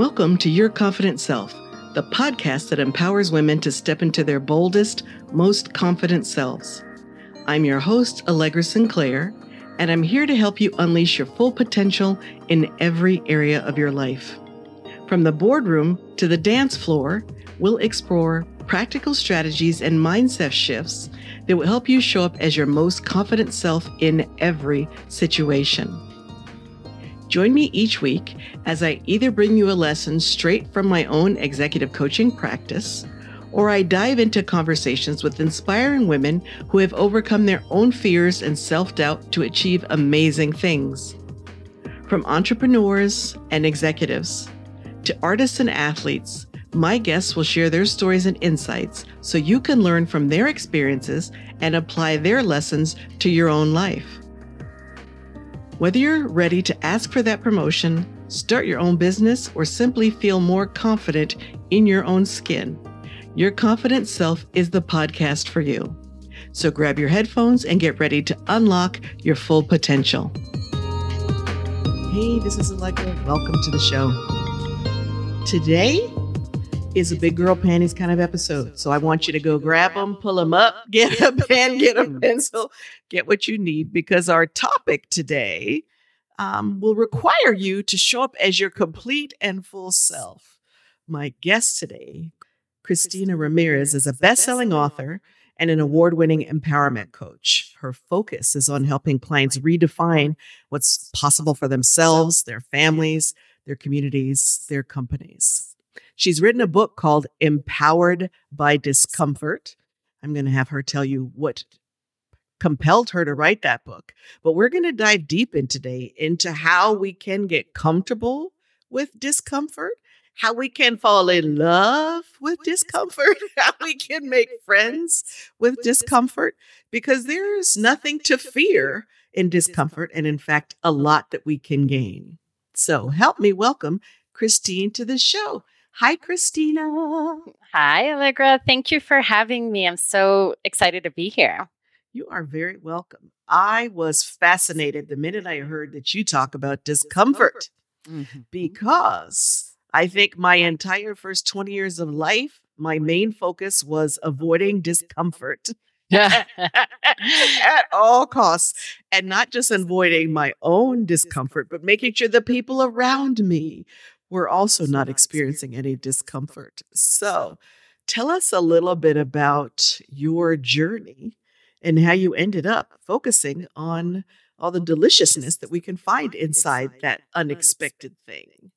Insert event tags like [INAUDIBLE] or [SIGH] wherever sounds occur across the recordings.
Welcome to Your Confident Self, the podcast that empowers women to step into their boldest, most confident selves. I'm your host, Allegra Sinclair, and I'm here to help you unleash your full potential in every area of your life. From the boardroom to the dance floor, we'll explore practical strategies and mindset shifts that will help you show up as your most confident self in every situation. Join me each week as I either bring you a lesson straight from my own executive coaching practice, or I dive into conversations with inspiring women who have overcome their own fears and self doubt to achieve amazing things. From entrepreneurs and executives to artists and athletes, my guests will share their stories and insights so you can learn from their experiences and apply their lessons to your own life. Whether you're ready to ask for that promotion, start your own business, or simply feel more confident in your own skin, Your Confident Self is the podcast for you. So grab your headphones and get ready to unlock your full potential. Hey, this is Allegra. Welcome to the show. Today, is a big girl panties kind of episode. So I want you to go grab them, pull them up, [LAUGHS] get a pen, get a [LAUGHS] pencil, get what you need because our topic today um, will require you to show up as your complete and full self. My guest today, Cristina Ramirez, is a best selling author and an award winning empowerment coach. Her focus is on helping clients redefine what's possible for themselves, their families, their communities, their companies. She's written a book called Empowered by Discomfort. I'm going to have her tell you what compelled her to write that book. But we're going to dive deep in today into how we can get comfortable with discomfort, how we can fall in love with discomfort, [LAUGHS] how we can make friends with discomfort, because there's nothing to fear in discomfort, and in fact, a lot that we can gain. So help me welcome Christine to the show. Hi, Cristina. Hi, Allegra. Thank you for having me. I'm so excited to be here. You are very welcome. I was fascinated the minute I heard that you talk about discomfort mm-hmm. because I think my entire first 20 years of life, my main focus was avoiding discomfort. [LAUGHS] at all costs and not just avoiding my own discomfort but making sure the people around me we're also not experiencing any discomfort. So, tell us a little bit about your journey and how you ended up focusing on all the deliciousness that we can find inside that unexpected thing.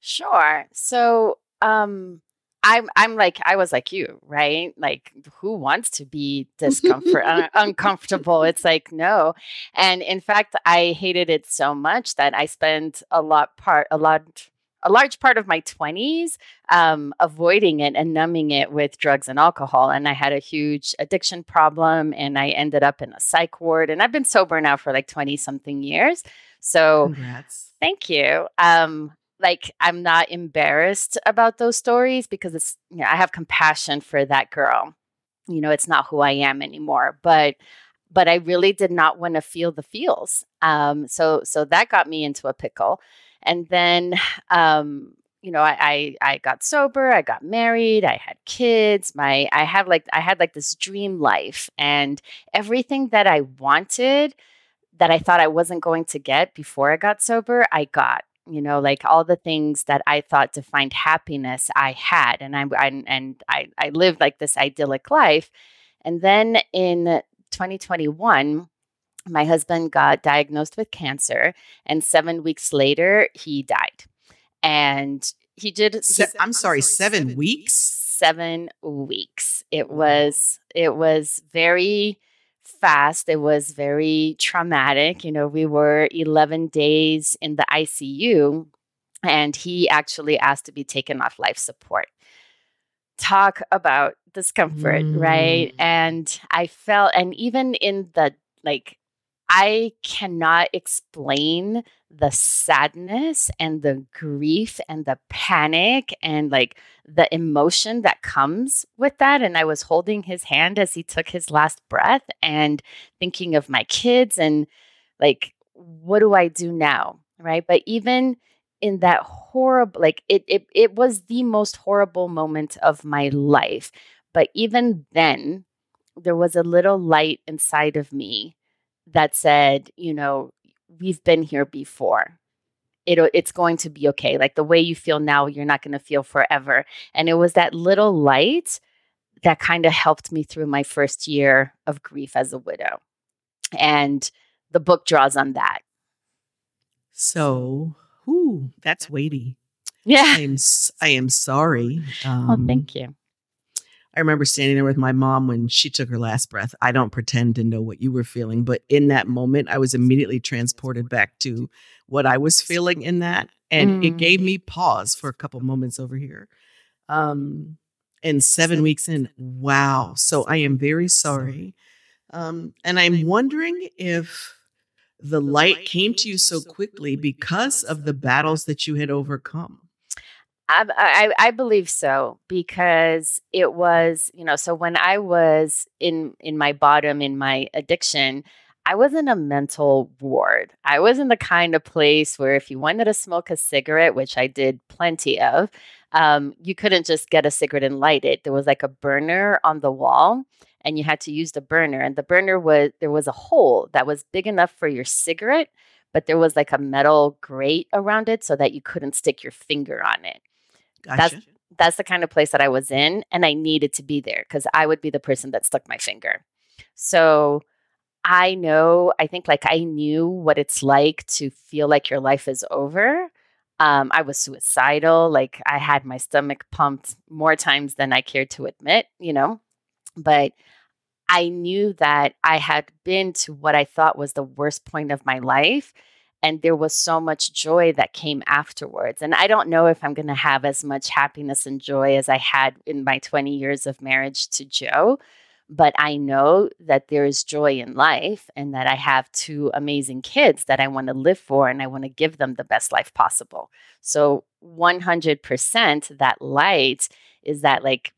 Sure. So, um, I'm I'm like I was like you, right? Like who wants to be discomfort un- uncomfortable? It's [LAUGHS] like no. And in fact, I hated it so much that I spent a lot part a lot a large part of my 20s um, avoiding it and numbing it with drugs and alcohol. And I had a huge addiction problem and I ended up in a psych ward. And I've been sober now for like 20 something years. So Congrats. thank you. Um, like I'm not embarrassed about those stories because it's, you know, I have compassion for that girl. You know, it's not who I am anymore. But but I really did not want to feel the feels. Um, so so that got me into a pickle. And then, um, you know, I, I, I got sober, I got married, I had kids. My I had like I had like this dream life, and everything that I wanted, that I thought I wasn't going to get before I got sober, I got you know like all the things that i thought defined happiness i had and i, I and I, I lived like this idyllic life and then in 2021 my husband got diagnosed with cancer, and seven weeks later, he died. And he did. Se- he, I'm, sorry, seven, seven weeks. Seven weeks. It was. It was very fast. It was very traumatic. You know, we were 11 days in the ICU, and he actually asked to be taken off life support. Talk about discomfort, mm. right? And I felt, and even in the like I cannot explain the sadness and the grief and the panic and like the emotion that comes with that. And I was holding his hand as he took his last breath and thinking of my kids and like, what do I do now? Right. But even in that horrible like it it it was the most horrible moment of my life. But even then, there was a little light inside of me that said, you know, we've been here before. It, it's going to be okay. Like the way you feel now, you're not going to feel forever. And it was that little light that kind of helped me through my first year of grief as a widow. And the book draws on that. So, ooh, that's weighty. Yeah. I am I am sorry. Um, oh, thank you. I remember standing there with my mom when she took her last breath. I don't pretend to know what you were feeling, but in that moment, I was immediately transported back to what I was feeling in that. And mm. it gave me pause for a couple moments over here. Um, and seven weeks in, wow. So I am very sorry. Um, and I'm wondering if the light came to you so quickly because of the battles that you had overcome. I, I, believe so because it was you know so when I was in in my bottom in my addiction I was in a mental ward. I was in the kind of place where if you wanted to smoke a cigarette, which I did plenty of, um, you couldn't just get a cigarette and light it. There was like a burner on the wall, and you had to use the burner. And the burner was there was a hole that was big enough for your cigarette, but there was like a metal grate around it so that you couldn't stick your finger on it. Gotcha. That's that's the kind of place that I was in, and I needed to be there because I would be the person that stuck my finger. So I know, I think like I knew what it's like to feel like your life is over. Um, I was suicidal. Like I had my stomach pumped more times than I cared to admit, you know. But I knew that I had been to what I thought was the worst point of my life and there was so much joy that came afterwards. And I don't know if I'm going to have as much happiness and joy as I had in my 20 years of marriage to Joe, but I know that there is joy in life and that I have two amazing kids that I want to live for and I want to give them the best life possible. So 100% that light is that like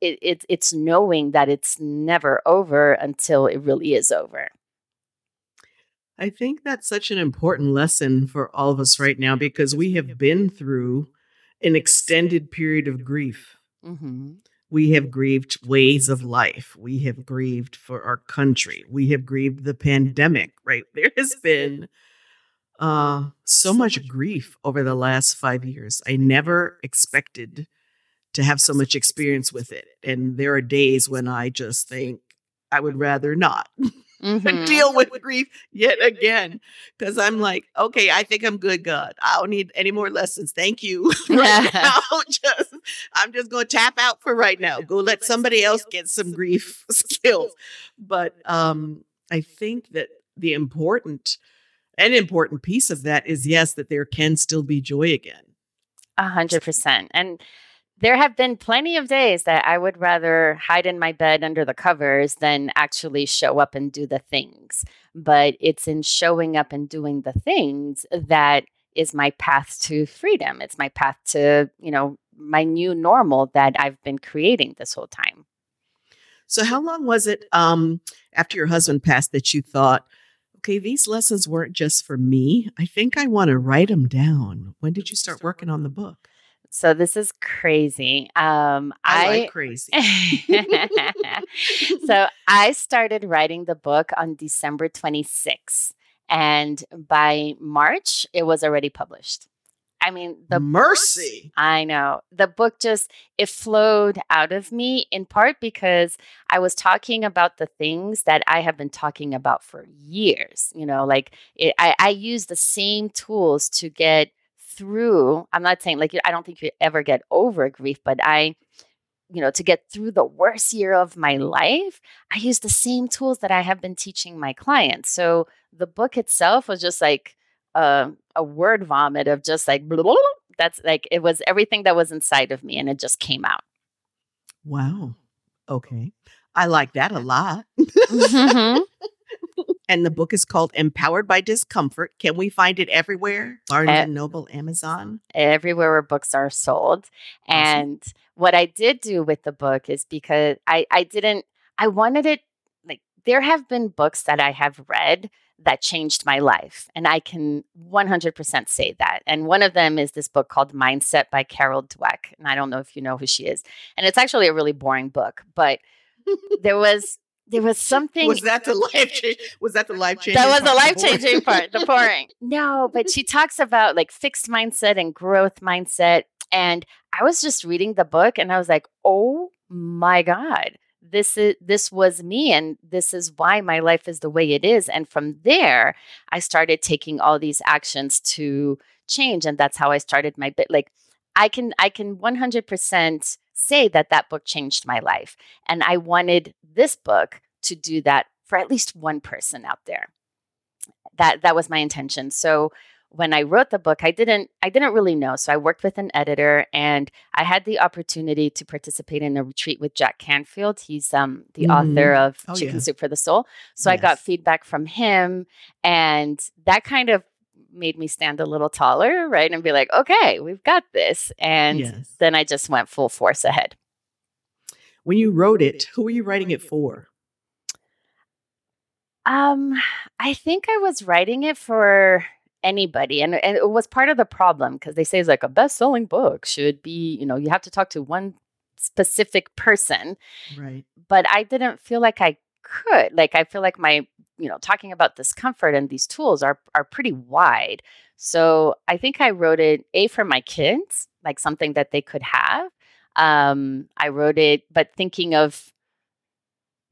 it, it, it's knowing that it's never over until it really is over. I think that's such an important lesson for all of us right now because we have been through an extended period of grief. Mm-hmm. We have grieved ways of life. We have grieved for our country. We have grieved the pandemic, right? [LAUGHS] There has been uh, so much grief over the last five years. I never expected to have so much experience with it. And there are days when I just think I would rather not. [LAUGHS] mm-hmm. deal with grief yet again. Because I'm like, okay, I think I'm good, God. I don't need any more lessons. Thank you. [LAUGHS] right [LAUGHS] now, [LAUGHS] just I'm just going to tap out for right now. Go let somebody else get some grief skills. But um, I think that the important an important piece of that is yes, that there can still be joy again. A hundred percent. And there have been plenty of days that I would rather hide in my bed under the covers than actually show up and do the things. But it's in showing up and doing the things that is my path to freedom. It's my path to, you know, my new normal that I've been creating this whole time. So how long was it um after your husband passed that you thought, okay, these lessons weren't just for me. I think I want to write them down. When did you start working on the book? So this is crazy. Um, I, I like [LAUGHS] crazy. so I started writing the book on December 26th, and by March it was already published. I mean, the mercy. Book, I know the book just it flowed out of me in part because I was talking about the things that I have been talking about for years. You know, like it, I, I use the same tools to get through, I'm not saying like I don't think you ever get over grief, but I, you know, to get through the worst year of my life, I used the same tools that I have been teaching my clients. So the book itself was just like a, a word vomit of just like, blah, [LAUGHS] blah, blah. that's like, it was everything that was inside of me and it just came out. Wow. Okay. I like that a lot. mm-hmm. [LAUGHS] [LAUGHS] and the book is called Empowered by Discomfort. Can we find it everywhere? Barnes and Noble, Amazon, everywhere where books are sold. Awesome. And what I did do with the book is because I I didn't I wanted it like there have been books that I have read that changed my life. And I can 100% say that. And one of them is this book called Mindset by Carol Dweck. And I don't know if you know who she is. And it's actually a really boring book, but [LAUGHS] there was there was [LAUGHS] something was that the life change was that the life changing that was the life changing part the pouring [LAUGHS] no but she [LAUGHS] talks about like fixed mindset and growth mindset and i was just reading the book and i was like oh my god this is this was me and this is why my life is the way it is. And from there i started taking all these actions to change and that's how i started my bit like i can i can 100% say that that book changed my life and i wanted this book to do that for at least one person out there that that was my intention so when I wrote the book, I didn't I didn't really know. So I worked with an editor and I had the opportunity to participate in a retreat with Jack Canfield. He's um the mm-hmm. author of oh, Chicken yeah. Soup for the Soul. So yes. I got feedback from him and that kind of made me stand a little taller, right? And be like, okay, we've got this. And yes. then I just went full force ahead. When you wrote it, who were you writing it for? Um, I think I was writing it for anybody and, and it was part of the problem because they say it's like a best-selling book should be you know you have to talk to one specific person right but i didn't feel like i could like i feel like my you know talking about discomfort and these tools are are pretty wide. So i think i wrote it a for my kids like something that they could have. Um i wrote it but thinking of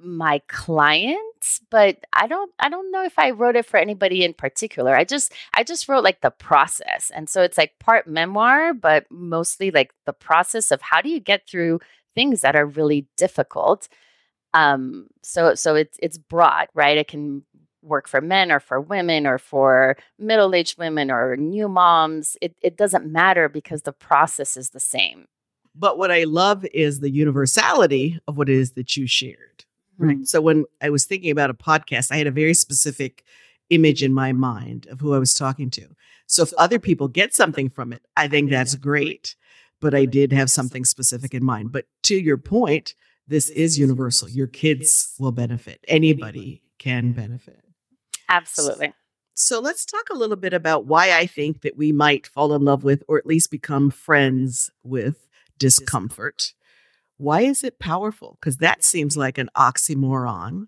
my clients but i don't i don't know if i wrote it for anybody in particular. I just i just wrote like the process. And so it's like part memoir but mostly like the process of how do you get through things that are really difficult um so so it's it's broad right it can work for men or for women or for middle-aged women or new moms it, it doesn't matter because the process is the same but what i love is the universality of what it is that you shared Right. Mm-hmm. So when I was thinking about a podcast, I had a very specific image in my mind of who I was talking to. So if other people get something from it, I think that's great. But I did have something specific in mind. But to your point, this is universal. Your kids will benefit. Anybody can benefit. Absolutely. So let's talk a little bit about why I think that we might fall in love with or at least become friends with discomfort. Why is it powerful? Because that seems like an oxymoron.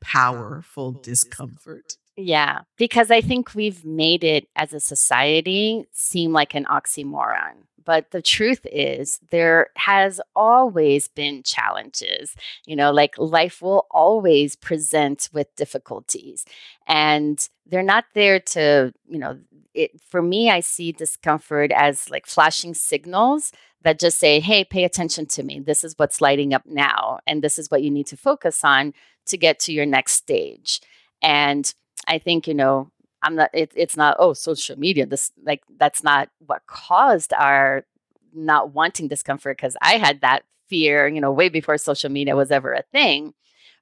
Powerful discomfort. Yeah, because I think we've made it as a society seem like an oxymoron. But the truth is, there has always been challenges. You know, like life will always present with difficulties. And they're not there to, you know, it, for me, I see discomfort as like flashing signals that just say, hey, pay attention to me. This is what's lighting up now. And this is what you need to focus on to get to your next stage. And I think, you know, I'm not, it, it's not, oh, social media, this, like, that's not what caused our not wanting discomfort because I had that fear, you know, way before social media was ever a thing.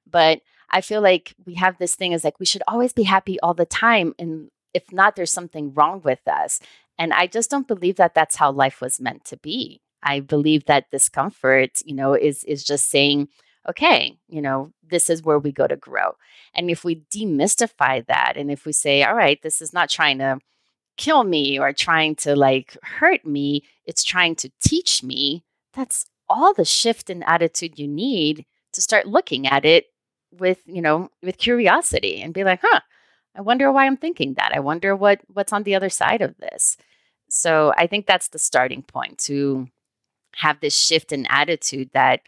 But I feel like we have this thing is like we should always be happy all the time. And if not, there's something wrong with us. And I just don't believe that that's how life was meant to be. I believe that discomfort, you know, is is just saying, okay, you know, this is where we go to grow. And if we demystify that and if we say, all right, this is not trying to kill me or trying to like hurt me, it's trying to teach me, that's all the shift in attitude you need to start looking at it with, you know, with curiosity and be like, huh, I wonder why I'm thinking that. I wonder what what's on the other side of this. So I think that's the starting point to have this shift in attitude that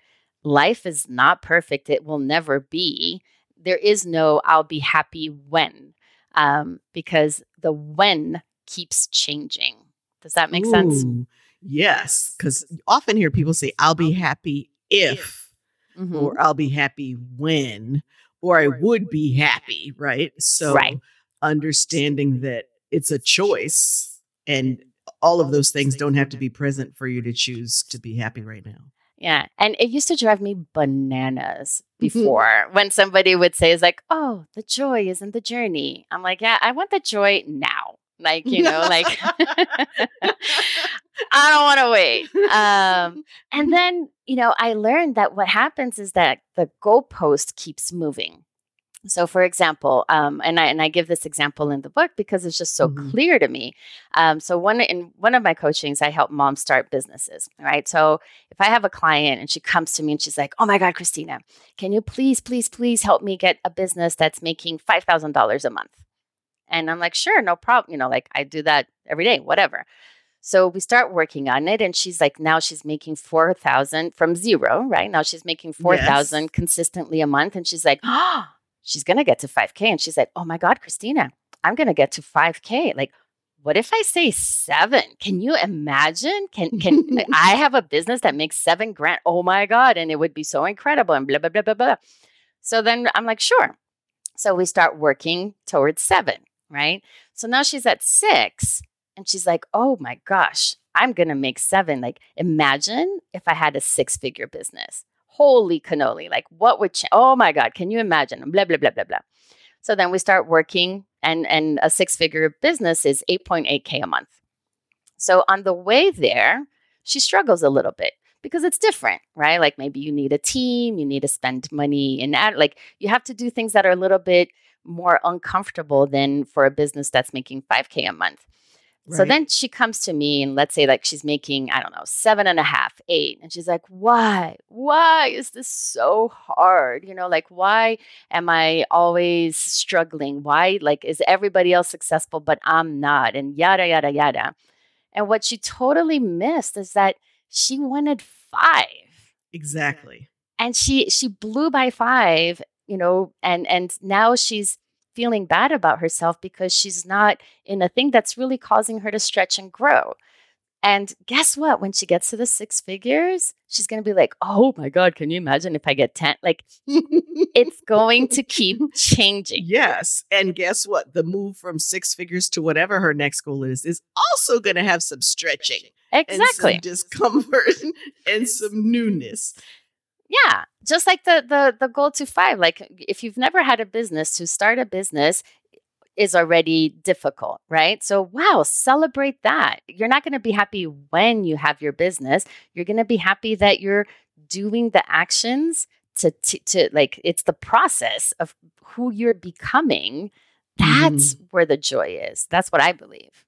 life is not perfect. It will never be. There is no I'll be happy when, um, because the when keeps changing. Does that make Ooh, sense? Yes. Because often hear people say, I'll be happy if, mm-hmm. or I'll be happy when, or I would be happy, right? So right. understanding that it's a choice and all of those things don't have to be present for you to choose to be happy right now. Yeah. And it used to drive me bananas [LAUGHS] before when somebody would say, is like, oh, the joy is in the journey. I'm like, yeah, I want the joy now. Like, you know, like [LAUGHS] [LAUGHS] I don't want to wait. Um, and then, you know, I learned that what happens is that the goalpost keeps moving. So, for example, um, and I and I give this example in the book because it's just so Mhm. clear to me. Um, so, one in one of my coachings, I help moms start businesses. Right. So, if I have a client and she comes to me and she's like, "Oh my God, Cristina, can you please, please, please help me get a business that's making five thousand dollars a month?" And I'm like, "Sure, no problem." You know, like I do that every day, whatever. So we start working on it, and she's like, now she's making four thousand from zero, right? Now she's making four thousand Yes. consistently a month, and she's like, oh, she's gonna get to five k, and she's like, oh my god, Cristina, I'm gonna get to five k. Like, what if I say seven? Can you imagine? Can can [LAUGHS] I have a business that makes seven grand? Oh my god, and it would be so incredible, and blah blah blah blah blah. So then I'm like, sure. So we start working towards seven, right? So now she's at six and she's like, oh my gosh, I'm going to make seven. Like, imagine if I had a six figure business. Holy cannoli. Like, what would, oh my God, can you imagine? Blah, blah, blah, blah, blah. So then we start working, and, and a six figure business is 8.8K a month. So on the way there, she struggles a little bit because it's different, right? Like maybe you need a team, you need to spend money in ad, like you have to do things that are a little bit more uncomfortable than for a business that's making 5K a month. So then she comes to me and let's say like she's making, I don't know, seven and a half, eight. And she's like, why? Why is this so hard? You know, like, why am I always struggling? Why, like, is everybody else successful, but I'm not? And yada, yada, yada. And what she totally missed is that she wanted five exactly. and she she blew by five you know and and now she's feeling bad about herself because she's not in a thing that's really causing her to stretch and grow and guess what when she gets to the six figures she's going to be like oh my god can you imagine if i get 10 like it's going to keep [LAUGHS] changing Yes. And guess what? The move from six figures to whatever her next goal is is also going to have some stretching exactly and some discomfort [LAUGHS] and some newness. Yeah, just like the the the goal to five. Like if you've never had a business, to start a business is already difficult, right? So wow, celebrate that. You're not going to be happy when you have your business. You're going to be happy that you're doing the actions to, to to like it's the process of who you're becoming. That's mm-hmm. where the joy is. That's what I believe.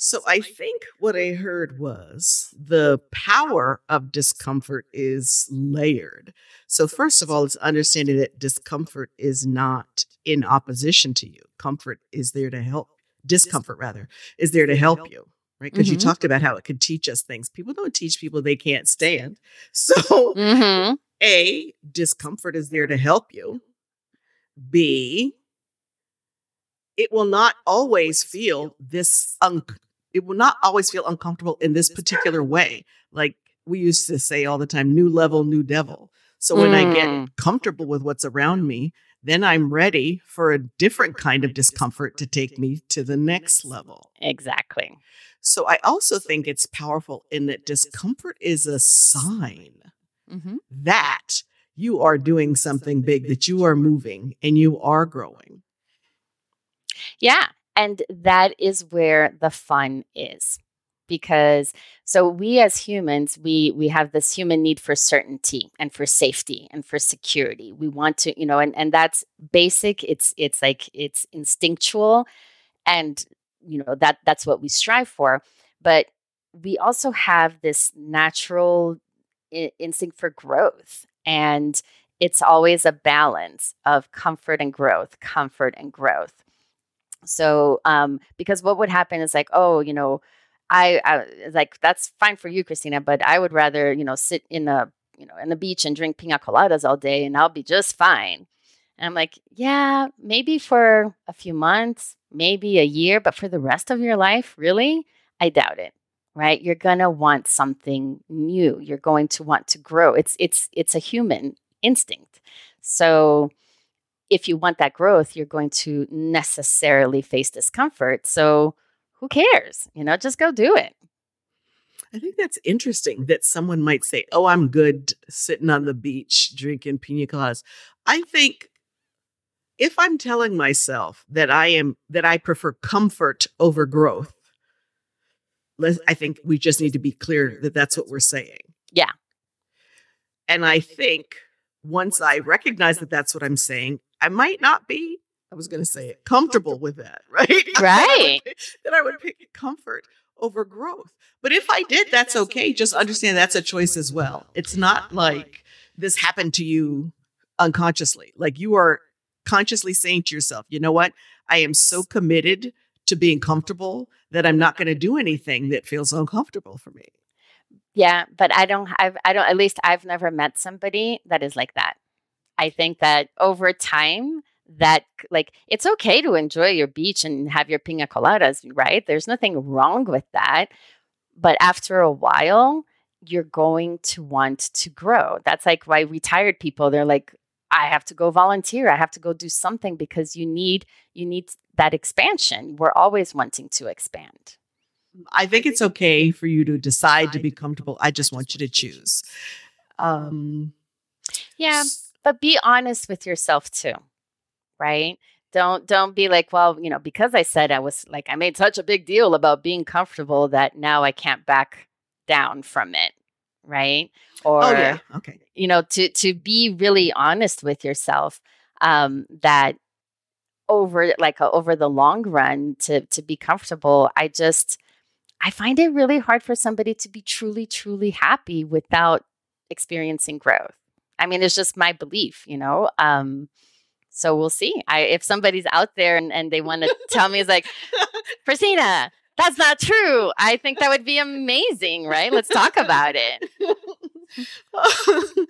So I think what I heard was the power of discomfort is layered. So first of all, it's understanding that discomfort is not in opposition to you. Comfort is there to help. Discomfort rather is there to help you, right? Because you Mhm. talked about how it could teach us things. People don't teach people they can't stand. [LAUGHS] So Mm-hmm. A, discomfort is there to help you. B, it will not always feel this un- it will not always feel uncomfortable in this particular way. Like we used to say all the time, new level, new devil. So when I Mm. get comfortable with what's around me, then I'm ready for a different kind of discomfort to take me to the next level. Exactly. So I also think it's powerful in that discomfort is a sign Mm-hmm. that you are doing something big, that you are moving and you are growing. Yeah. And that is where the fun is. Because so we as humans, we we have this human need for certainty and for safety and for security. We want to, you know, and, and that's basic. It's it's like it's instinctual and you know that that's what we strive for. But we also have this natural i- instinct for growth. And it's always a balance of comfort and growth, comfort and growth. So, um, because what would happen is like, oh, you know, I, I like that's fine for you, Cristina, but I would rather, you know, sit in a, you know, in the beach and drink pina coladas all day, and I'll be just fine. And I'm like, yeah, maybe for a few months, maybe a year, but for the rest of your life, really, I doubt it. Right? You're gonna want something new. You're going to want to grow. It's it's it's a human instinct. So if you want that growth, you're going to necessarily face discomfort. So who cares? You know, just go do it. I think that's interesting that someone might say, Oh, I'm good sitting on the beach drinking pina coladas. I think if I'm telling myself that I am that I prefer comfort over growth, I think we just need to be clear that that's what we're saying. Yeah. And I think once I recognize that that's what I'm saying, I might not be, I was going to say it, comfortable with that, [LAUGHS] right? Right. [LAUGHS] then I would pick comfort over growth. But if I did, that's okay. Just understand that's a choice as well. It's not like this happened to you unconsciously. Like you are consciously saying to yourself, you know what? I am so committed to being comfortable that I'm not going to do anything that feels uncomfortable for me. Yeah, but I don't I've I don't at least I've never met somebody that is like that. I think that over time that like it's okay to enjoy your beach and have your pina coladas, right? There's nothing wrong with that. But after a while, you're going to want to grow. That's like why retired people, they're like, I have to go volunteer. I have to go do something because you need you need that expansion. We're always wanting to expand. I think it's okay for you to decide to be comfortable. I just want you to choose. Um, yeah, but be honest with yourself too, right? Don't don't be like, well, you know, because I said I was like I made such a big deal about being comfortable that now I can't back down from it, right? Or oh yeah, okay. You know, to to be really honest with yourself um that over like uh, over the long run to to be comfortable, I just I find it really hard for somebody to be truly, truly happy without experiencing growth. I mean, it's just my belief, you know. Um, so we'll see. I if somebody's out there and, and they want to tell me, it's like, [LAUGHS] Cristina, that's not true. I think that would be amazing, right? Let's talk about it. [LAUGHS]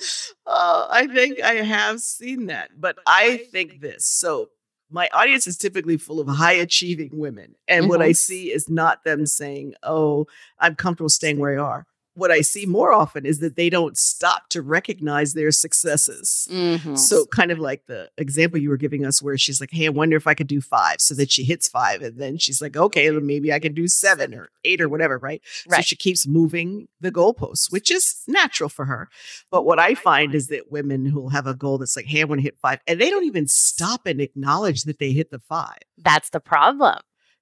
oh, I think I have seen that, but I think this. So my audience is typically full of high achieving women. And mm-hmm. what I mm-hmm. see is not them saying, Oh, I'm comfortable staying where I are what I see more often is that they don't stop to recognize their successes. Mm-hmm. So, kind of like the example you were giving us, where she's like, Hey, I wonder if I could do five. So that she hits five. And then she's like, Okay, maybe I can do seven or eight or whatever. Right. right. So she keeps moving the goalposts, which is natural for her. But what I find is that women who'll have a goal that's like, Hey, I want to hit five, and they don't even stop and acknowledge that they hit the five. That's the problem.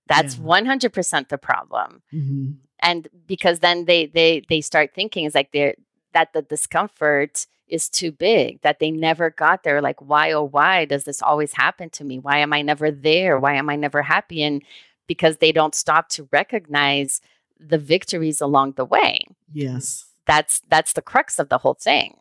That's yeah. 100% the problem. Mm-hmm and because then they they they start thinking is like they're that the discomfort is too big that they never got there like why oh why does this always happen to me? Why am i never there? Why am i never happy? And because they don't stop to recognize the victories along the way. Yes. That's that's the crux of the whole thing.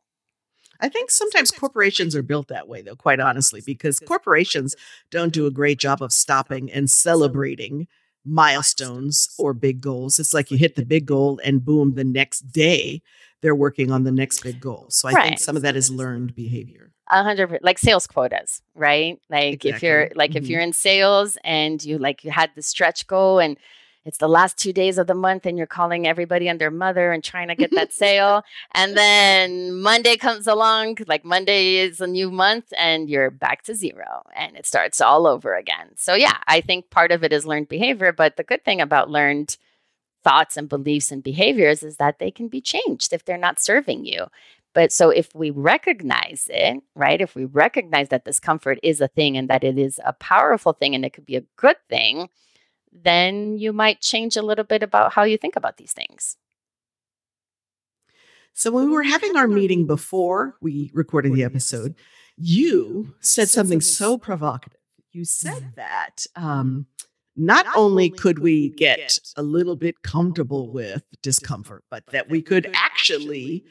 I think sometimes corporations are built that way, though, quite honestly, because corporations don't do a great job of stopping and celebrating milestones or big goals. It's like you hit the big goal and boom, the next day they're working on the next big goal. So I right. think some of that is learned behavior. A hundred like sales quotas, right? Like exactly. if you're like mm-hmm. if you're in sales and you like you had the stretch goal and it's the last two days of the month and you're calling everybody and their mother and trying to get that [LAUGHS] sale. And then Monday comes along, like Monday is a new month and you're back to zero and it starts all over again. So, yeah, I think part of it is learned behavior. But the good thing about learned thoughts and beliefs and behaviors is that they can be changed if they're not serving you. But so if we recognize it, right? If we recognize that discomfort is a thing and that it is a powerful thing and it could be a good thing, then you might change a little bit about how you think about these things. So, when we were having our meeting before we recorded the episode, you said something so provocative. You said mm-hmm. that um, not only could we get a little bit comfortable with discomfort, but that we could actually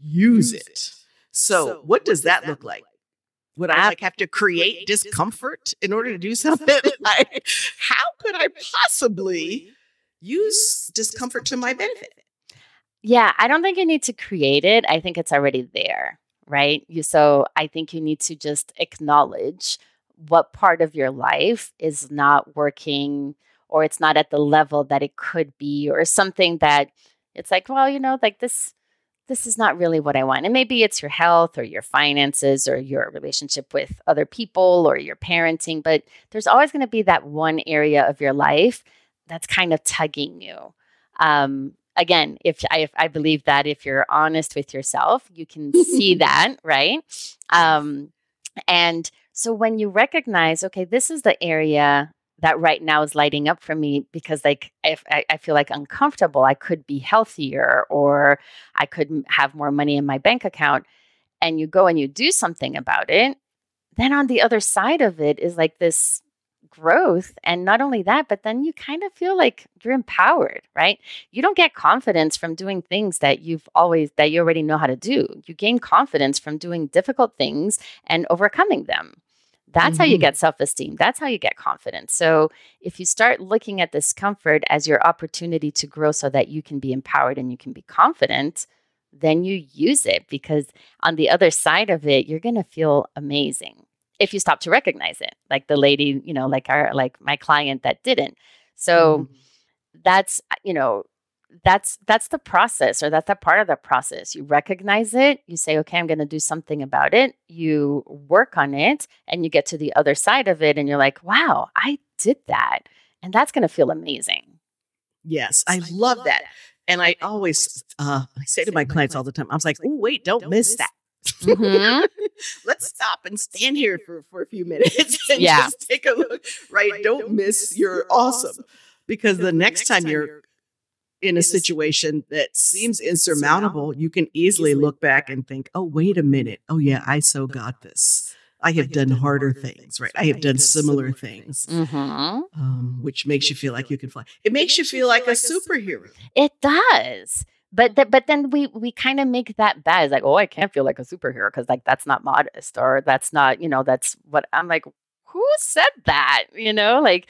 use it. So, what does that look like? Would I like have to create discomfort in order to do something? [LAUGHS] I, how could I possibly use discomfort to my benefit? Yeah, I don't think you need to create it. I think it's already there, right? You so I think you need to just acknowledge what part of your life is not working or it's not at the level that it could be or something that it's like, well, you know, like this this is not really what I want. And maybe it's your health or your finances or your relationship with other people or your parenting, but there's always going to be that one area of your life that's kind of tugging you. Um, again, if I, if I believe that if you're honest with yourself, you can see [LAUGHS] that, right? Um, and so when you recognize, okay, this is the area that right now is lighting up for me because like if I, I, feel like uncomfortable i could be healthier or i could have more money in my bank account and you go and you do something about it, then on the other side of it is like this growth. And not only that, but then you kind of feel like you're empowered, right? You don't get confidence from doing things that you've always, that you already know how to do. You gain confidence from doing difficult things and overcoming them. That's mm-hmm. how you mm-hmm. get self esteem. That's how you get confidence. So, if you start looking at discomfort as your opportunity to grow so that you can be empowered and you can be confident, then you use it because on the other side of it, you're going to feel amazing if you stop to recognize it like the lady you know like our like my client that didn't so mm-hmm. that's you know that's that's the process or that's that part of the process you recognize it you say okay i'm going to do something about it you work on it and you get to the other side of it and you're like wow i did that and that's going to feel amazing yes i, love, that. and i always uh, i say to my clients all the time i was like oh wait don't miss that Mm-hmm. [LAUGHS] Let's stop and stand here for, for a few minutes [LAUGHS] and yeah. just take a look. Right. Don't miss You're awesome. Because the next time you're in a situation that seems insurmountable, you can easily look back and think, oh, wait a minute. Oh, yeah, I so got this. I have done harder things, right? I have done similar things, mm-hmm. um, which makes you feel like you can fly. It makes you feel like a superhero. It does but th- but then we we kind of make that bad. It's like, oh, I can't feel like a superhero because like that's not modest or that's not you know that's what I'm like. Who said that? You know, like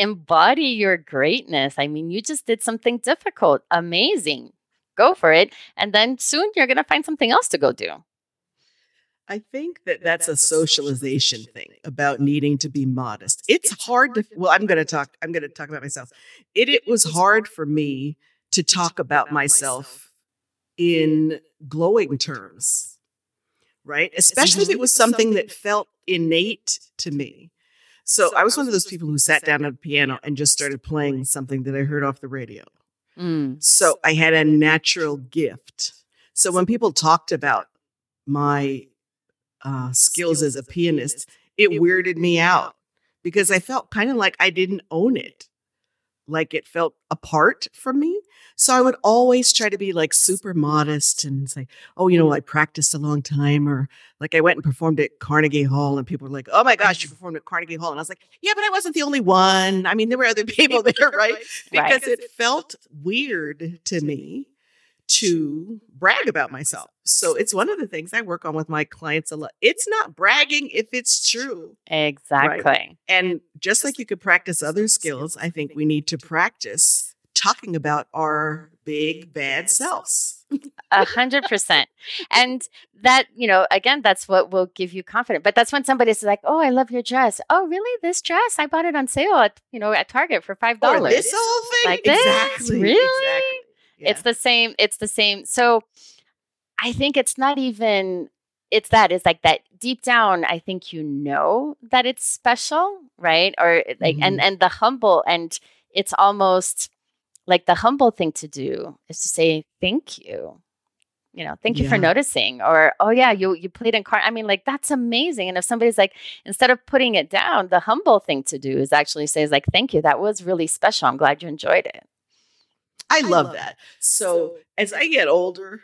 embody your greatness. I mean, you just did something difficult, amazing. Go for it, and then soon you're gonna find something else to go do. I think that that's a socialization thing about needing to be modest. It's hard to well, I'm going to talk I'm going to talk about myself. It it was hard for me to talk about myself in glowing terms, right? Especially if it was something that felt innate to me. So I was one of those people who sat down at a piano and just started playing something that I heard off the radio. Mm. So I had a natural gift. So when people talked about my uh, skills as a pianist, it weirded me out because I felt kind of like I didn't own it like it felt apart from me. So I would always try to be like super modest and say, oh, you know, I practiced a long time, or like I went and performed at Carnegie Hall, and people were like, oh my gosh, you performed at Carnegie Hall. And I was like, yeah, but I wasn't the only one. I mean, there were other [LAUGHS] people there, right? Because right. it felt weird to me to brag about myself. So it's one of the things I work on with my clients a lot. It's not bragging if it's true. Exactly. Right? And just like you could practice other skills, I think we need to practice talking about our big bad selves. A hundred percent. And that, you know, again, that's what will give you confidence. But that's when somebody somebody's like, Oh, I love your dress. Oh, really? This dress? I bought it on sale at, you know, at Target for five dollars. This whole thing. Like this? Exactly. Really? Exactly. Yeah. It's the same. It's the same. So I think it's not even it's that it's like that deep down i think you know that it's special right or like mm-hmm. and and the humble and it's almost like the humble thing to do is to say thank you you know thank you yeah. for noticing or oh yeah you you played in car i mean like that's amazing and if somebody's like instead of putting it down the humble thing to do is actually say is like thank you that was really special i'm glad you enjoyed it I love, I love that. So, so as I get older,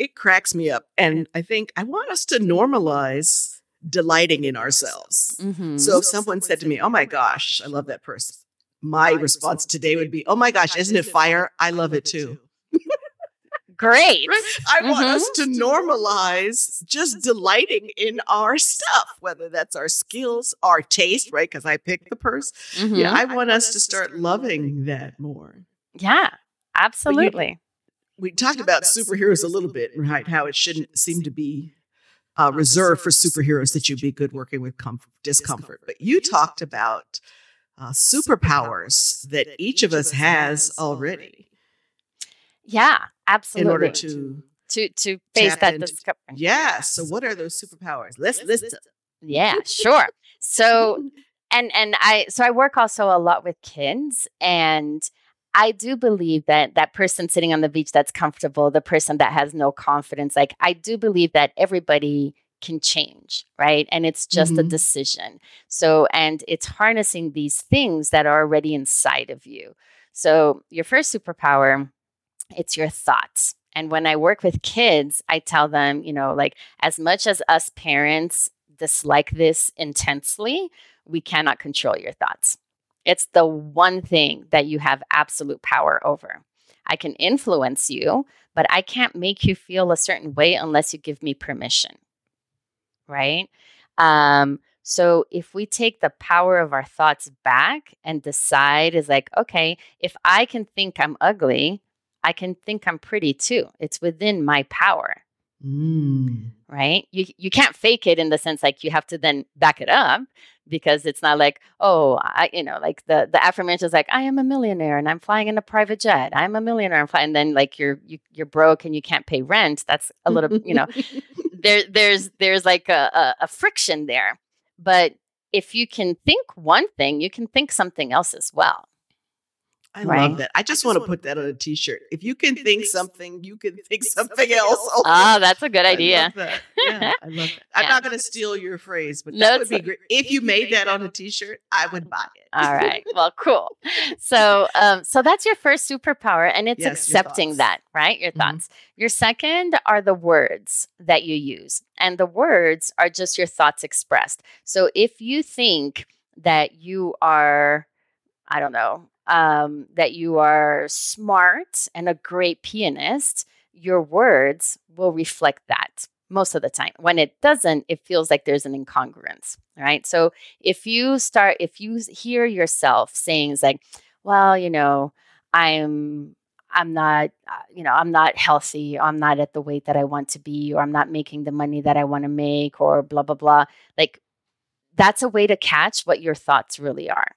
it cracks me up. And I think I want us to normalize delighting in ourselves. Mm-hmm. So if someone said to me, Oh my gosh, I love that person, my response today would be, Oh my gosh, isn't it fire? I love it too. [LAUGHS] Great. Right? I mm-hmm. want us to normalize just delighting in our stuff, whether that's our skills, our taste, right? Because I picked the purse. Mm-hmm. Yeah, I want us to start loving that more. Yeah. Absolutely. We talked about superheroes a little bit, right? How it shouldn't seem to be uh, reserved for superheroes that you'd be good working with comfort, discomfort. But you talked about uh, superpowers that each of us has already. Yeah, absolutely. In order to to to face that into, discomfort. Yeah. So, what are those superpowers? Let's list them. Yeah, sure. [LAUGHS] So, and and I so I work also a lot with kids and I do believe that that person sitting on the beach that's comfortable, the person that has no confidence, like I do believe that everybody can change, right? And it's just mm-hmm. a decision. So, and it's harnessing these things that are already inside of you. So, your first superpower, it's your thoughts. And when I work with kids, I tell them, you know, like as much as us parents dislike this intensely, we cannot control your thoughts. It's the one thing that you have absolute power over. I can influence you, but I can't make you feel a certain way unless you give me permission. Right? Um, so if we take the power of our thoughts back and decide, is like, okay, if I can think I'm ugly, I can think I'm pretty too. It's within my power. Mm. Right? You you can't fake it in the sense like you have to then back it up because it's not like, oh, I, you know, like the the affirmation is like, I am a millionaire and I'm flying in a private jet. I'm a millionaire. I'm flying, and then like you're you, you're broke and you can't pay rent. That's a little, you know, [LAUGHS] there there's there's like a, a, a friction there. But if you can think one thing, you can think something else as well. I Right. love that. I just, want to put that on a t-shirt. If you can think something, you can think something else. Oh, Oh, that's a good I idea. love that. [LAUGHS] Yeah, I love that. I'm Yeah. not going to steal your phrase, but No, that would be not- great. If you made that on a t-shirt, I would buy it. All right. Well, [LAUGHS] cool. So, um, so that's your first superpower, and it's Yes, accepting that, right? Your Mhm. thoughts. Your second are the words that you use, and the words are just your thoughts expressed. So, if you think that you are, I don't know, um, that you are smart and a great pianist, your words will reflect that most of the time. When it doesn't, it feels like there's an incongruence, right? So if you start, if you hear yourself saying, it's like, well, you know, I'm, I'm not, uh, you know, I'm not healthy, I'm not at the weight that I want to be, or I'm not making the money that I want to make, or blah, blah, blah. Like that's a way to catch what your thoughts really are,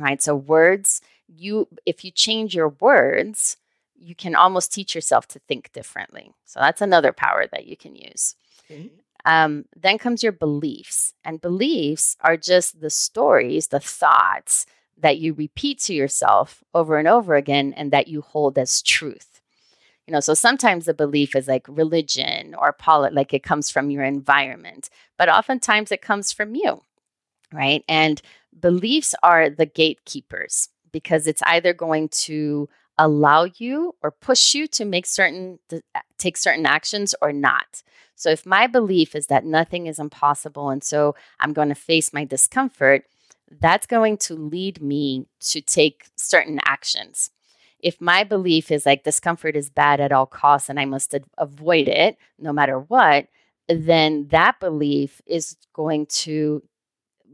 right? So words, you, if you change your words, you can almost teach yourself to think differently. So that's another power that you can use. Okay. Um, then comes your beliefs, and beliefs are just the stories, the thoughts that you repeat to yourself over and over again, and that you hold as truth. You know, so sometimes the belief is like religion or polit, like it comes from your environment, but oftentimes it comes from you, right? And beliefs are the gatekeepers because it's either going to allow you or push you to make certain take certain actions or not. So if my belief is that nothing is impossible and so I'm going to face my discomfort, that's going to lead me to take certain actions. If my belief is like discomfort is bad at all costs and I must avoid it no matter what, then that belief is going to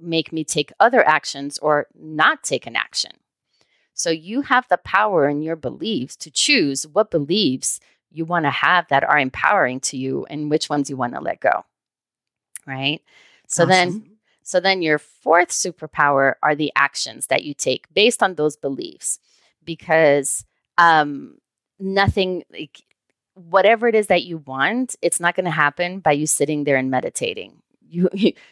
make me take other actions or not take an action. So you have the power in your beliefs to choose what beliefs you want to have that are empowering to you and which ones you want to let go. Right? So then so then your fourth superpower are the actions that you take based on those beliefs because um nothing like whatever it is that you want, it's not going to happen by you sitting there and meditating. [LAUGHS] You,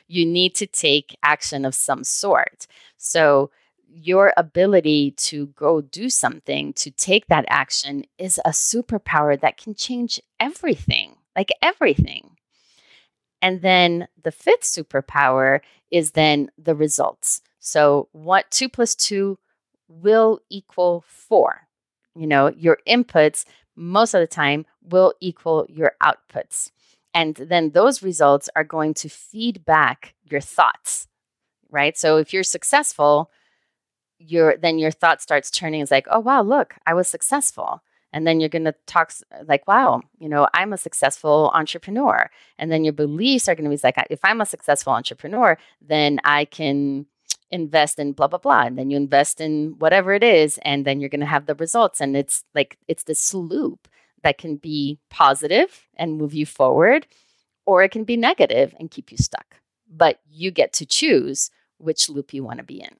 you need to take action of some sort. So your ability to go do something, to take that action is a superpower that can change everything, like everything. And then the fifth superpower is then the results. So what two plus two will equal four. You know, your inputs most of the time will equal your outputs. And then those results are going to feed back your thoughts, right? So if you're successful, your then your thought starts turning it's like, oh wow, look, I was successful. And then you're going to talk like, wow, you know, I'm a successful entrepreneur. And then your beliefs are going to be like, if I'm a successful entrepreneur, then I can invest in blah blah blah and then you invest in whatever it is and then you're going to have the results and it's like it's this loop that can be positive and move you forward or it can be negative and keep you stuck but you get to choose which loop you want to be in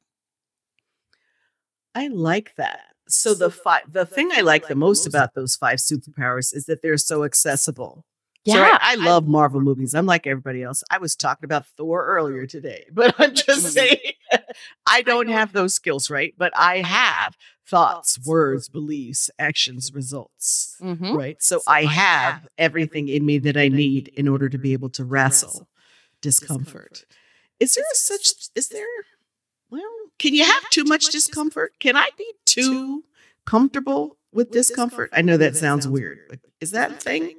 I like that. So the five, the thing I like the most about those five superpowers is that they're so accessible. So yeah I, I love Marvel movies. I'm like everybody else. I was talking about Thor earlier today, [LAUGHS] but I'm just saying [LAUGHS] I don't have those skills, right? But I have thoughts, words, beliefs, actions, results, Mhm. right? So I have everything in me that I need in order to be able to wrestle discomfort. Is there such is there well, can you have too much discomfort? Can I be too comfortable with discomfort? I know that sounds weird, but is that a thing?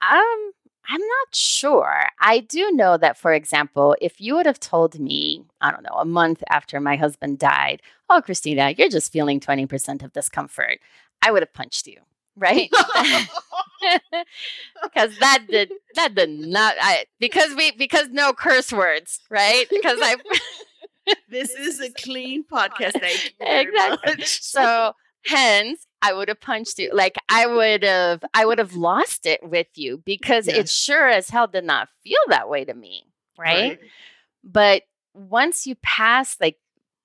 Um, I'm not sure. I do know that, for example, if you would have told me, I don't know, a month after my husband died, oh, Cristina, you're just feeling 20% of discomfort, I would have punched you, right? [LAUGHS] [LAUGHS] because that did that did not I because we because no curse words, right? Because I [LAUGHS] this is a clean podcast. Thank you. exactly. So hence I would have punched you. Like I would have I would have lost it with you because yes. it sure as hell did not feel that way to me. Right. right. But once you pass like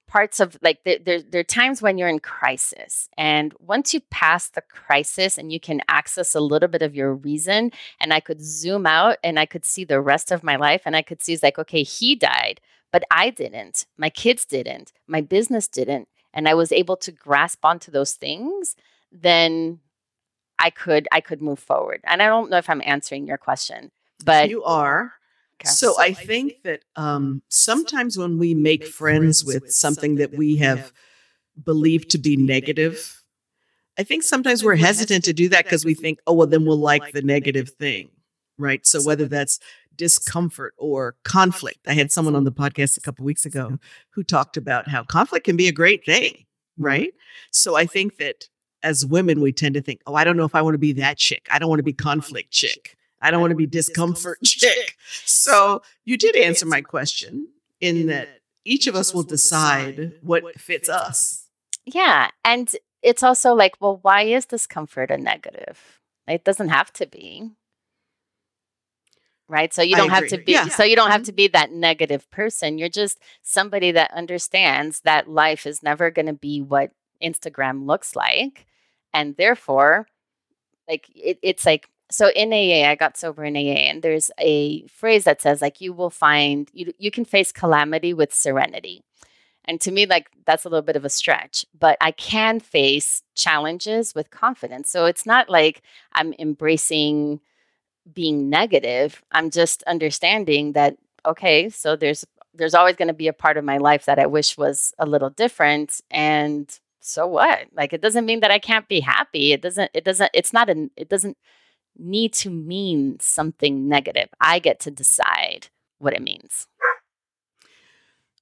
parts of like there, there, there are times when you're in crisis and once you pass the crisis and you can access a little bit of your reason and i could zoom out and i could see the rest of my life and i could see it's like okay he died but i didn't my kids didn't my business didn't and i was able to grasp onto those things then i could i could move forward. And i don't know if i'm answering your question but you are. So, I think that um, sometimes when we make friends with something that we have believed to be negative, I think sometimes we're hesitant to do that because we think, oh, well, then we'll like the negative thing, right? So whether that's discomfort or conflict. I had someone on the podcast a couple weeks ago who talked about how conflict can be a great thing, right? So I think that as women, we tend to think, oh, I don't know if I want to be that chick. I don't want to be conflict chick. I don't want to be discomfort chick. So you did answer my question in that each of us will decide what fits us. Yeah. And it's also like, well, why is discomfort a negative? It doesn't have to be. Right. So you don't have to be yeah. so you don't have mm-hmm. to be that negative person. You're just somebody that understands that life is never going to be what Instagram looks like. And therefore, like it, it's like so in AA, I got sober in AA, and there's a phrase that says like you will find you you can face calamity with serenity. And to me, like that's a little bit of a stretch, but I can face challenges with confidence. So it's not like I'm embracing being negative. I'm just understanding that okay, so there's there's always going to be a part of my life that I wish was a little different and so what? Like it doesn't mean that I can't be happy. It doesn't it doesn't it's not an it doesn't need to mean something negative. I get to decide what it means.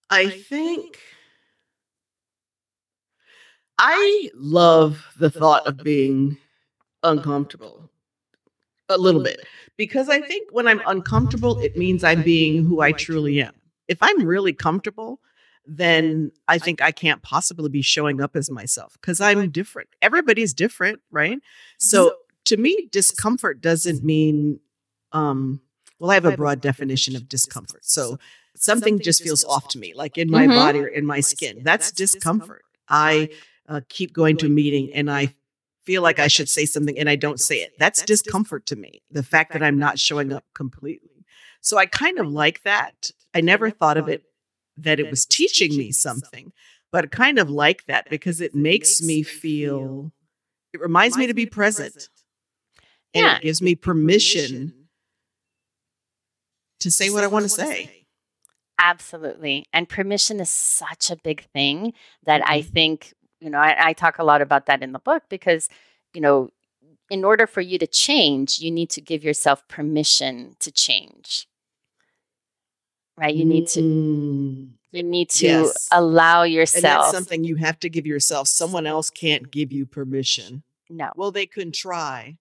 I think I love the thought of being uncomfortable a little bit because I think when I'm uncomfortable, it means I'm being who I truly am. If I'm really comfortable, then I think I can't possibly be showing up as myself because I'm different. Everybody's different, right? So to me, discomfort doesn't mean, um, well, I have a broad definition of discomfort. So something just feels off to me, like in my mm-hmm. body or in my skin. That's discomfort. I uh, keep going to a meeting and I feel like I should say something and I don't say it. That's discomfort to me, the fact that I'm not showing up completely. So I kind of like that. I never thought of it that it was teaching me something, but I kind of like that because it makes me feel, it reminds me to be present and yeah. it gives me permission to say what I want to say. Absolutely. And permission is such a big thing that I mm-hmm. think, you know, I, I, talk a lot about that in the book because, you know, in order for you to change, you need to give yourself permission to change. Right? You need to mm. you need to yes. allow yourself. And that's something you have to give yourself. Someone else can't give you permission. No. Well, they can try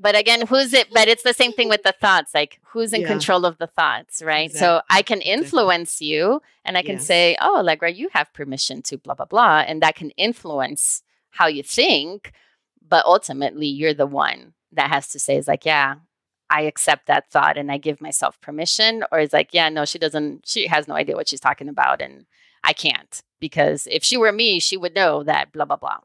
but again, who's it? But it's the same thing with the thoughts. Like, who's in yeah. control of the thoughts, right? Exactly. So I can influence you and I can yes. say, oh, Allegra, you have permission to blah, blah, blah. And that can influence how you think. But ultimately, you're the one that has to say, is like, yeah, I accept that thought and I give myself permission. Or it's like, yeah, no, she doesn't, she has no idea what she's talking about. And I can't because if she were me, she would know that blah, blah, blah.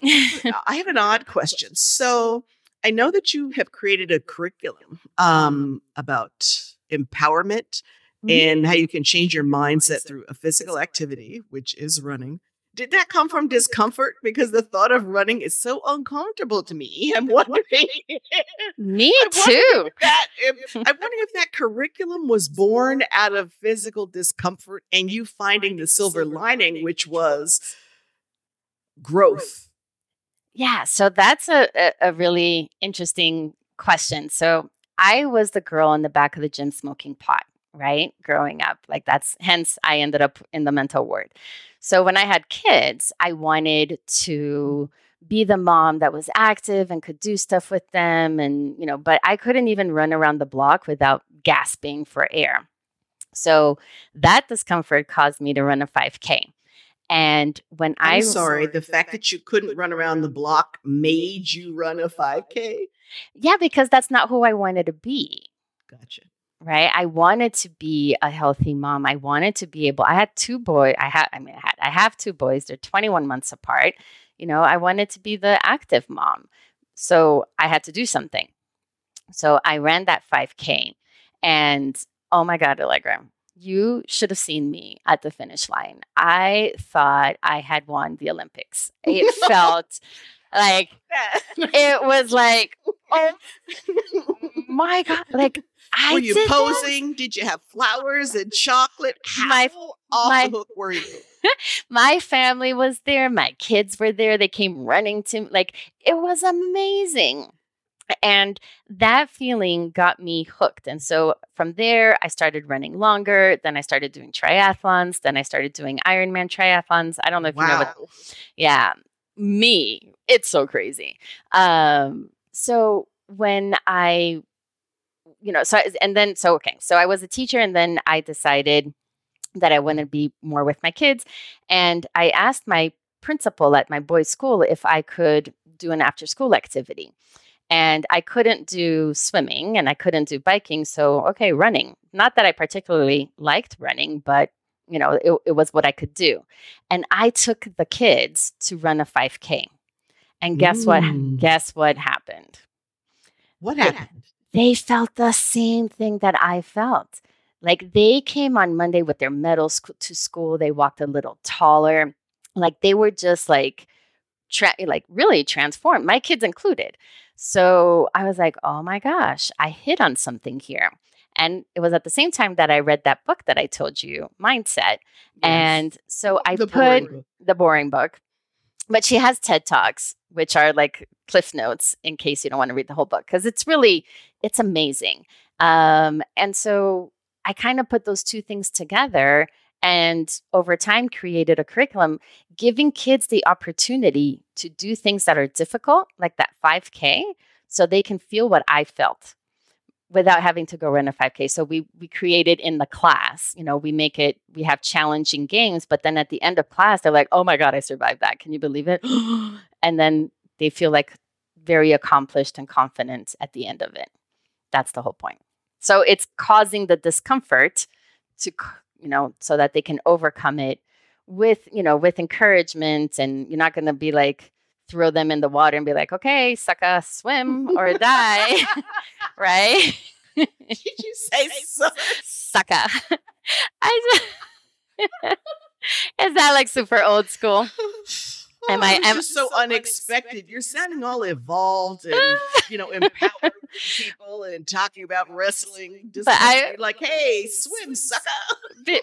[LAUGHS] I have an odd question. So, I know that you have created a curriculum um, about empowerment mm-hmm. and how you can change your mindset through a physical activity, which is running. Did that come from discomfort? Because the thought of running is so uncomfortable to me. I'm wondering. me I'm too. That, if, [LAUGHS] I'm wondering if that curriculum was born out of physical discomfort and you finding the silver lining, which was growth Yeah, so that's a, a, really interesting question. So I was the girl in the back of the gym smoking pot, right? Growing up. Like that's hence I ended up in the mental ward. So when I had kids, I wanted to be the mom that was active and could do stuff with them and you know but i couldn't even run around the block without gasping for air so that discomfort caused me to run a 5k and when I'm i sorry, the fact that you couldn't run around the block made you run a 5K? yeah because that's not who i wanted to be. Gotcha. right? I wanted to be a healthy mom. I wanted to be able i had two boys i had i mean i had i have two boys they're 21 months apart you know i wanted to be the active mom. So i had to do something. So i ran that 5k and oh my god allegra you should have seen me at the finish line. I thought i had won the olympics. It [LAUGHS] felt like [LAUGHS] it was like oh [LAUGHS] my god like I were you did posing? Did you have flowers and chocolate? How My- off my- the hook were you? my family was there. My kids were there. They came running to me. Like it was amazing and that feeling got me hooked and so from there i started running longer then i started doing triathlons then i started doing ironman triathlons i don't know if you know what yeah me it's so crazy. Um so when i you know so I- and then so okay so i was a teacher and then i decided that i wanted to be more with my kids and i asked my principal at my boys school if i could do an after school activity and i couldn't do swimming and i couldn't do biking so okay running not that i particularly liked running but you know it, it was what i could do and i took the kids to run a 5k and guess what guess what happened What happened? they felt the same thing that I felt. Like they came on Monday with their medals to school. They walked a little taller. Like they were just like, tra- like really transformed, my kids included. So I was like, oh my gosh, I hit on something here. And it was at the same time that I read that book that I told you, Mindset. And so I The put boring the boring book. But she has TED Talks, which are like cliff notes in case you don't want to read the whole book because it's really it's amazing. Um, and so I kind of put those two things together and over time created a curriculum giving kids the opportunity to do things that are difficult, like that 5K, so they can feel what I felt without having to go run a 5k so we we created in the class you know we make it we have challenging games but then at the end of class they're like oh my god i survived that. Can you believe it? [GASPS] And then they feel like very accomplished and confident at the end of it. That's the whole point. So it's causing the discomfort to you know so that they can overcome it with you know with encouragement and you're not going to be like throw them in the water and be like okay sucker swim or die [LAUGHS] right [LAUGHS] Did you [LAUGHS] say so? sucker i just is that like super old school Am I- am- just so unexpected. You're sounding all evolved and [LAUGHS] you know empowering people and talking about wrestling. Just But I- like, hey, swim, sucker.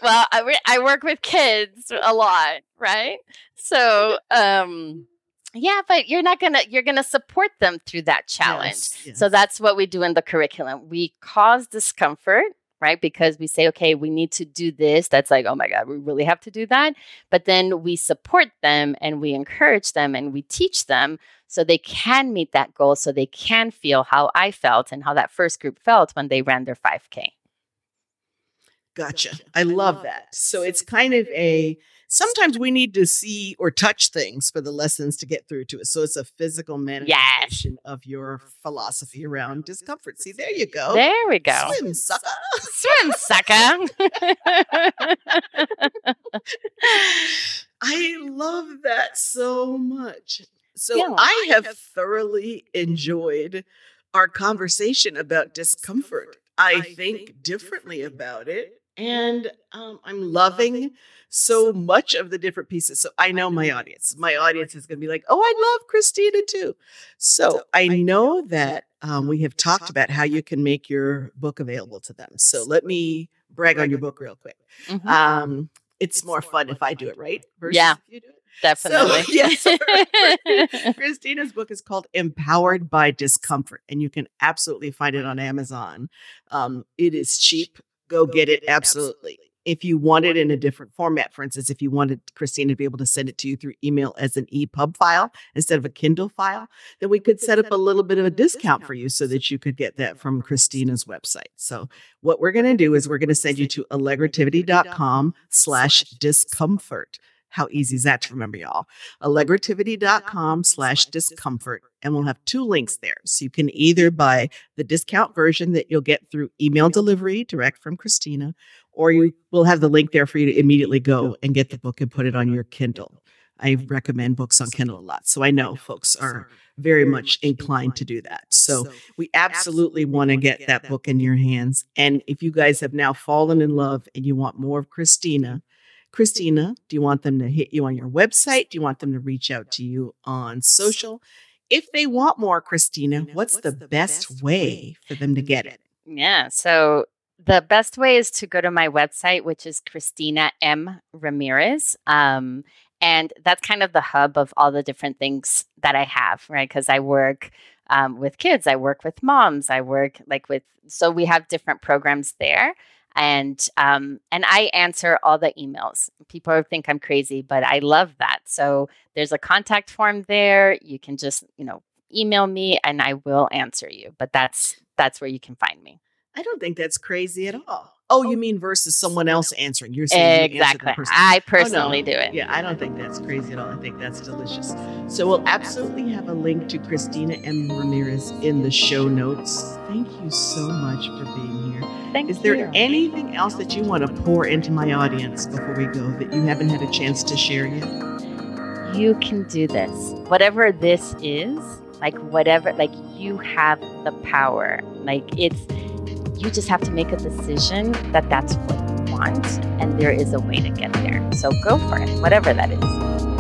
Well I, re- I work with kids a lot right so um yeah but you're not gonna you're gonna support them through that challenge Yes, yes. so that's what we do in the curriculum we cause discomfort right because we say okay we need to do this that's like oh my god we really have to do that but then we support them and we encourage them and we teach them so they can meet that goal so they can feel how i felt and how that first group felt when they ran their 5k Gotcha. I love that. So it's kind of a sometimes we need to see or touch things for the lessons to get through to us. So it's a physical manifestation of your philosophy around discomfort. See, there you go. there we go Swim, sucker. swim sucker [LAUGHS] I love that so much. So Yeah. I have thoroughly enjoyed our conversation about discomfort. I think differently about it. And um, I'm loving so much of the different pieces. So I know my audience. My audience is going to be like, oh, I love Cristina too. So I know that um, we have talked about how you can make your book available to them. So let me brag on your book real quick. Mhm. Um, it's, more fun if I do it, right? Versus yeah. it. Definitely. [LAUGHS] So, yes. [LAUGHS] Cristina's book is called Empowered by Discomfort, and you can absolutely find it on Amazon. Um, it is cheap. Go get it. Absolutely if you want it in a different format, for instance, if you wanted Cristina to be able to send it to you through email as an EPUB file instead of a Kindle file, then we could set up a little bit of a discount for you so that you could get that from Cristina's website. So what we're going to do is we're going to send you to allegrativity.com slash discomfort. How easy is that to remember, y'all? Allegrativity.com slash discomfort. And we'll have two links there. So you can either buy the discount version that you'll get through email delivery direct from Cristina, or you will have the link there for you to immediately go and get the book and put it on your Kindle. I recommend books on Kindle a lot. So I know folks are very much inclined to do that. So we absolutely want to get that book in your hands. And if you guys have now fallen in love and you want more of Cristina, Cristina, do you want them to hit you on your website? Do you want them to reach out to you on social? If they want more, Cristina, what's the best way for them to get it? Yeah. So the best way is to go to my website, which is Cristina M. Ramirez. Um, and that's kind of the hub of all the different things that I have, right? Because I work um, with kids, I work with moms, I work like with, so we have different programs there and um, and I answer all the emails. People think I'm crazy, but I love that. So there's a contact form there. You can just you know email me, and I will answer you. But that's that's where you can find me. I don't think that's crazy at all. Oh, oh, you mean versus someone else answering? You're saying exactly. You I oh, personally oh, no. do it. Yeah, I don't think that's crazy at all. I think that's delicious. So we'll absolutely have a link to Cristina M. Ramirez in the show notes. Thank you so much for being here. Thank you. Is there you. anything else that you want to pour into my audience before we go that you haven't had a chance to share yet? You can do this. Whatever this is, like whatever, like you have the power. Like it's you just have to make a decision that that's what you want, and there is a way to get there. So go for it, whatever that is.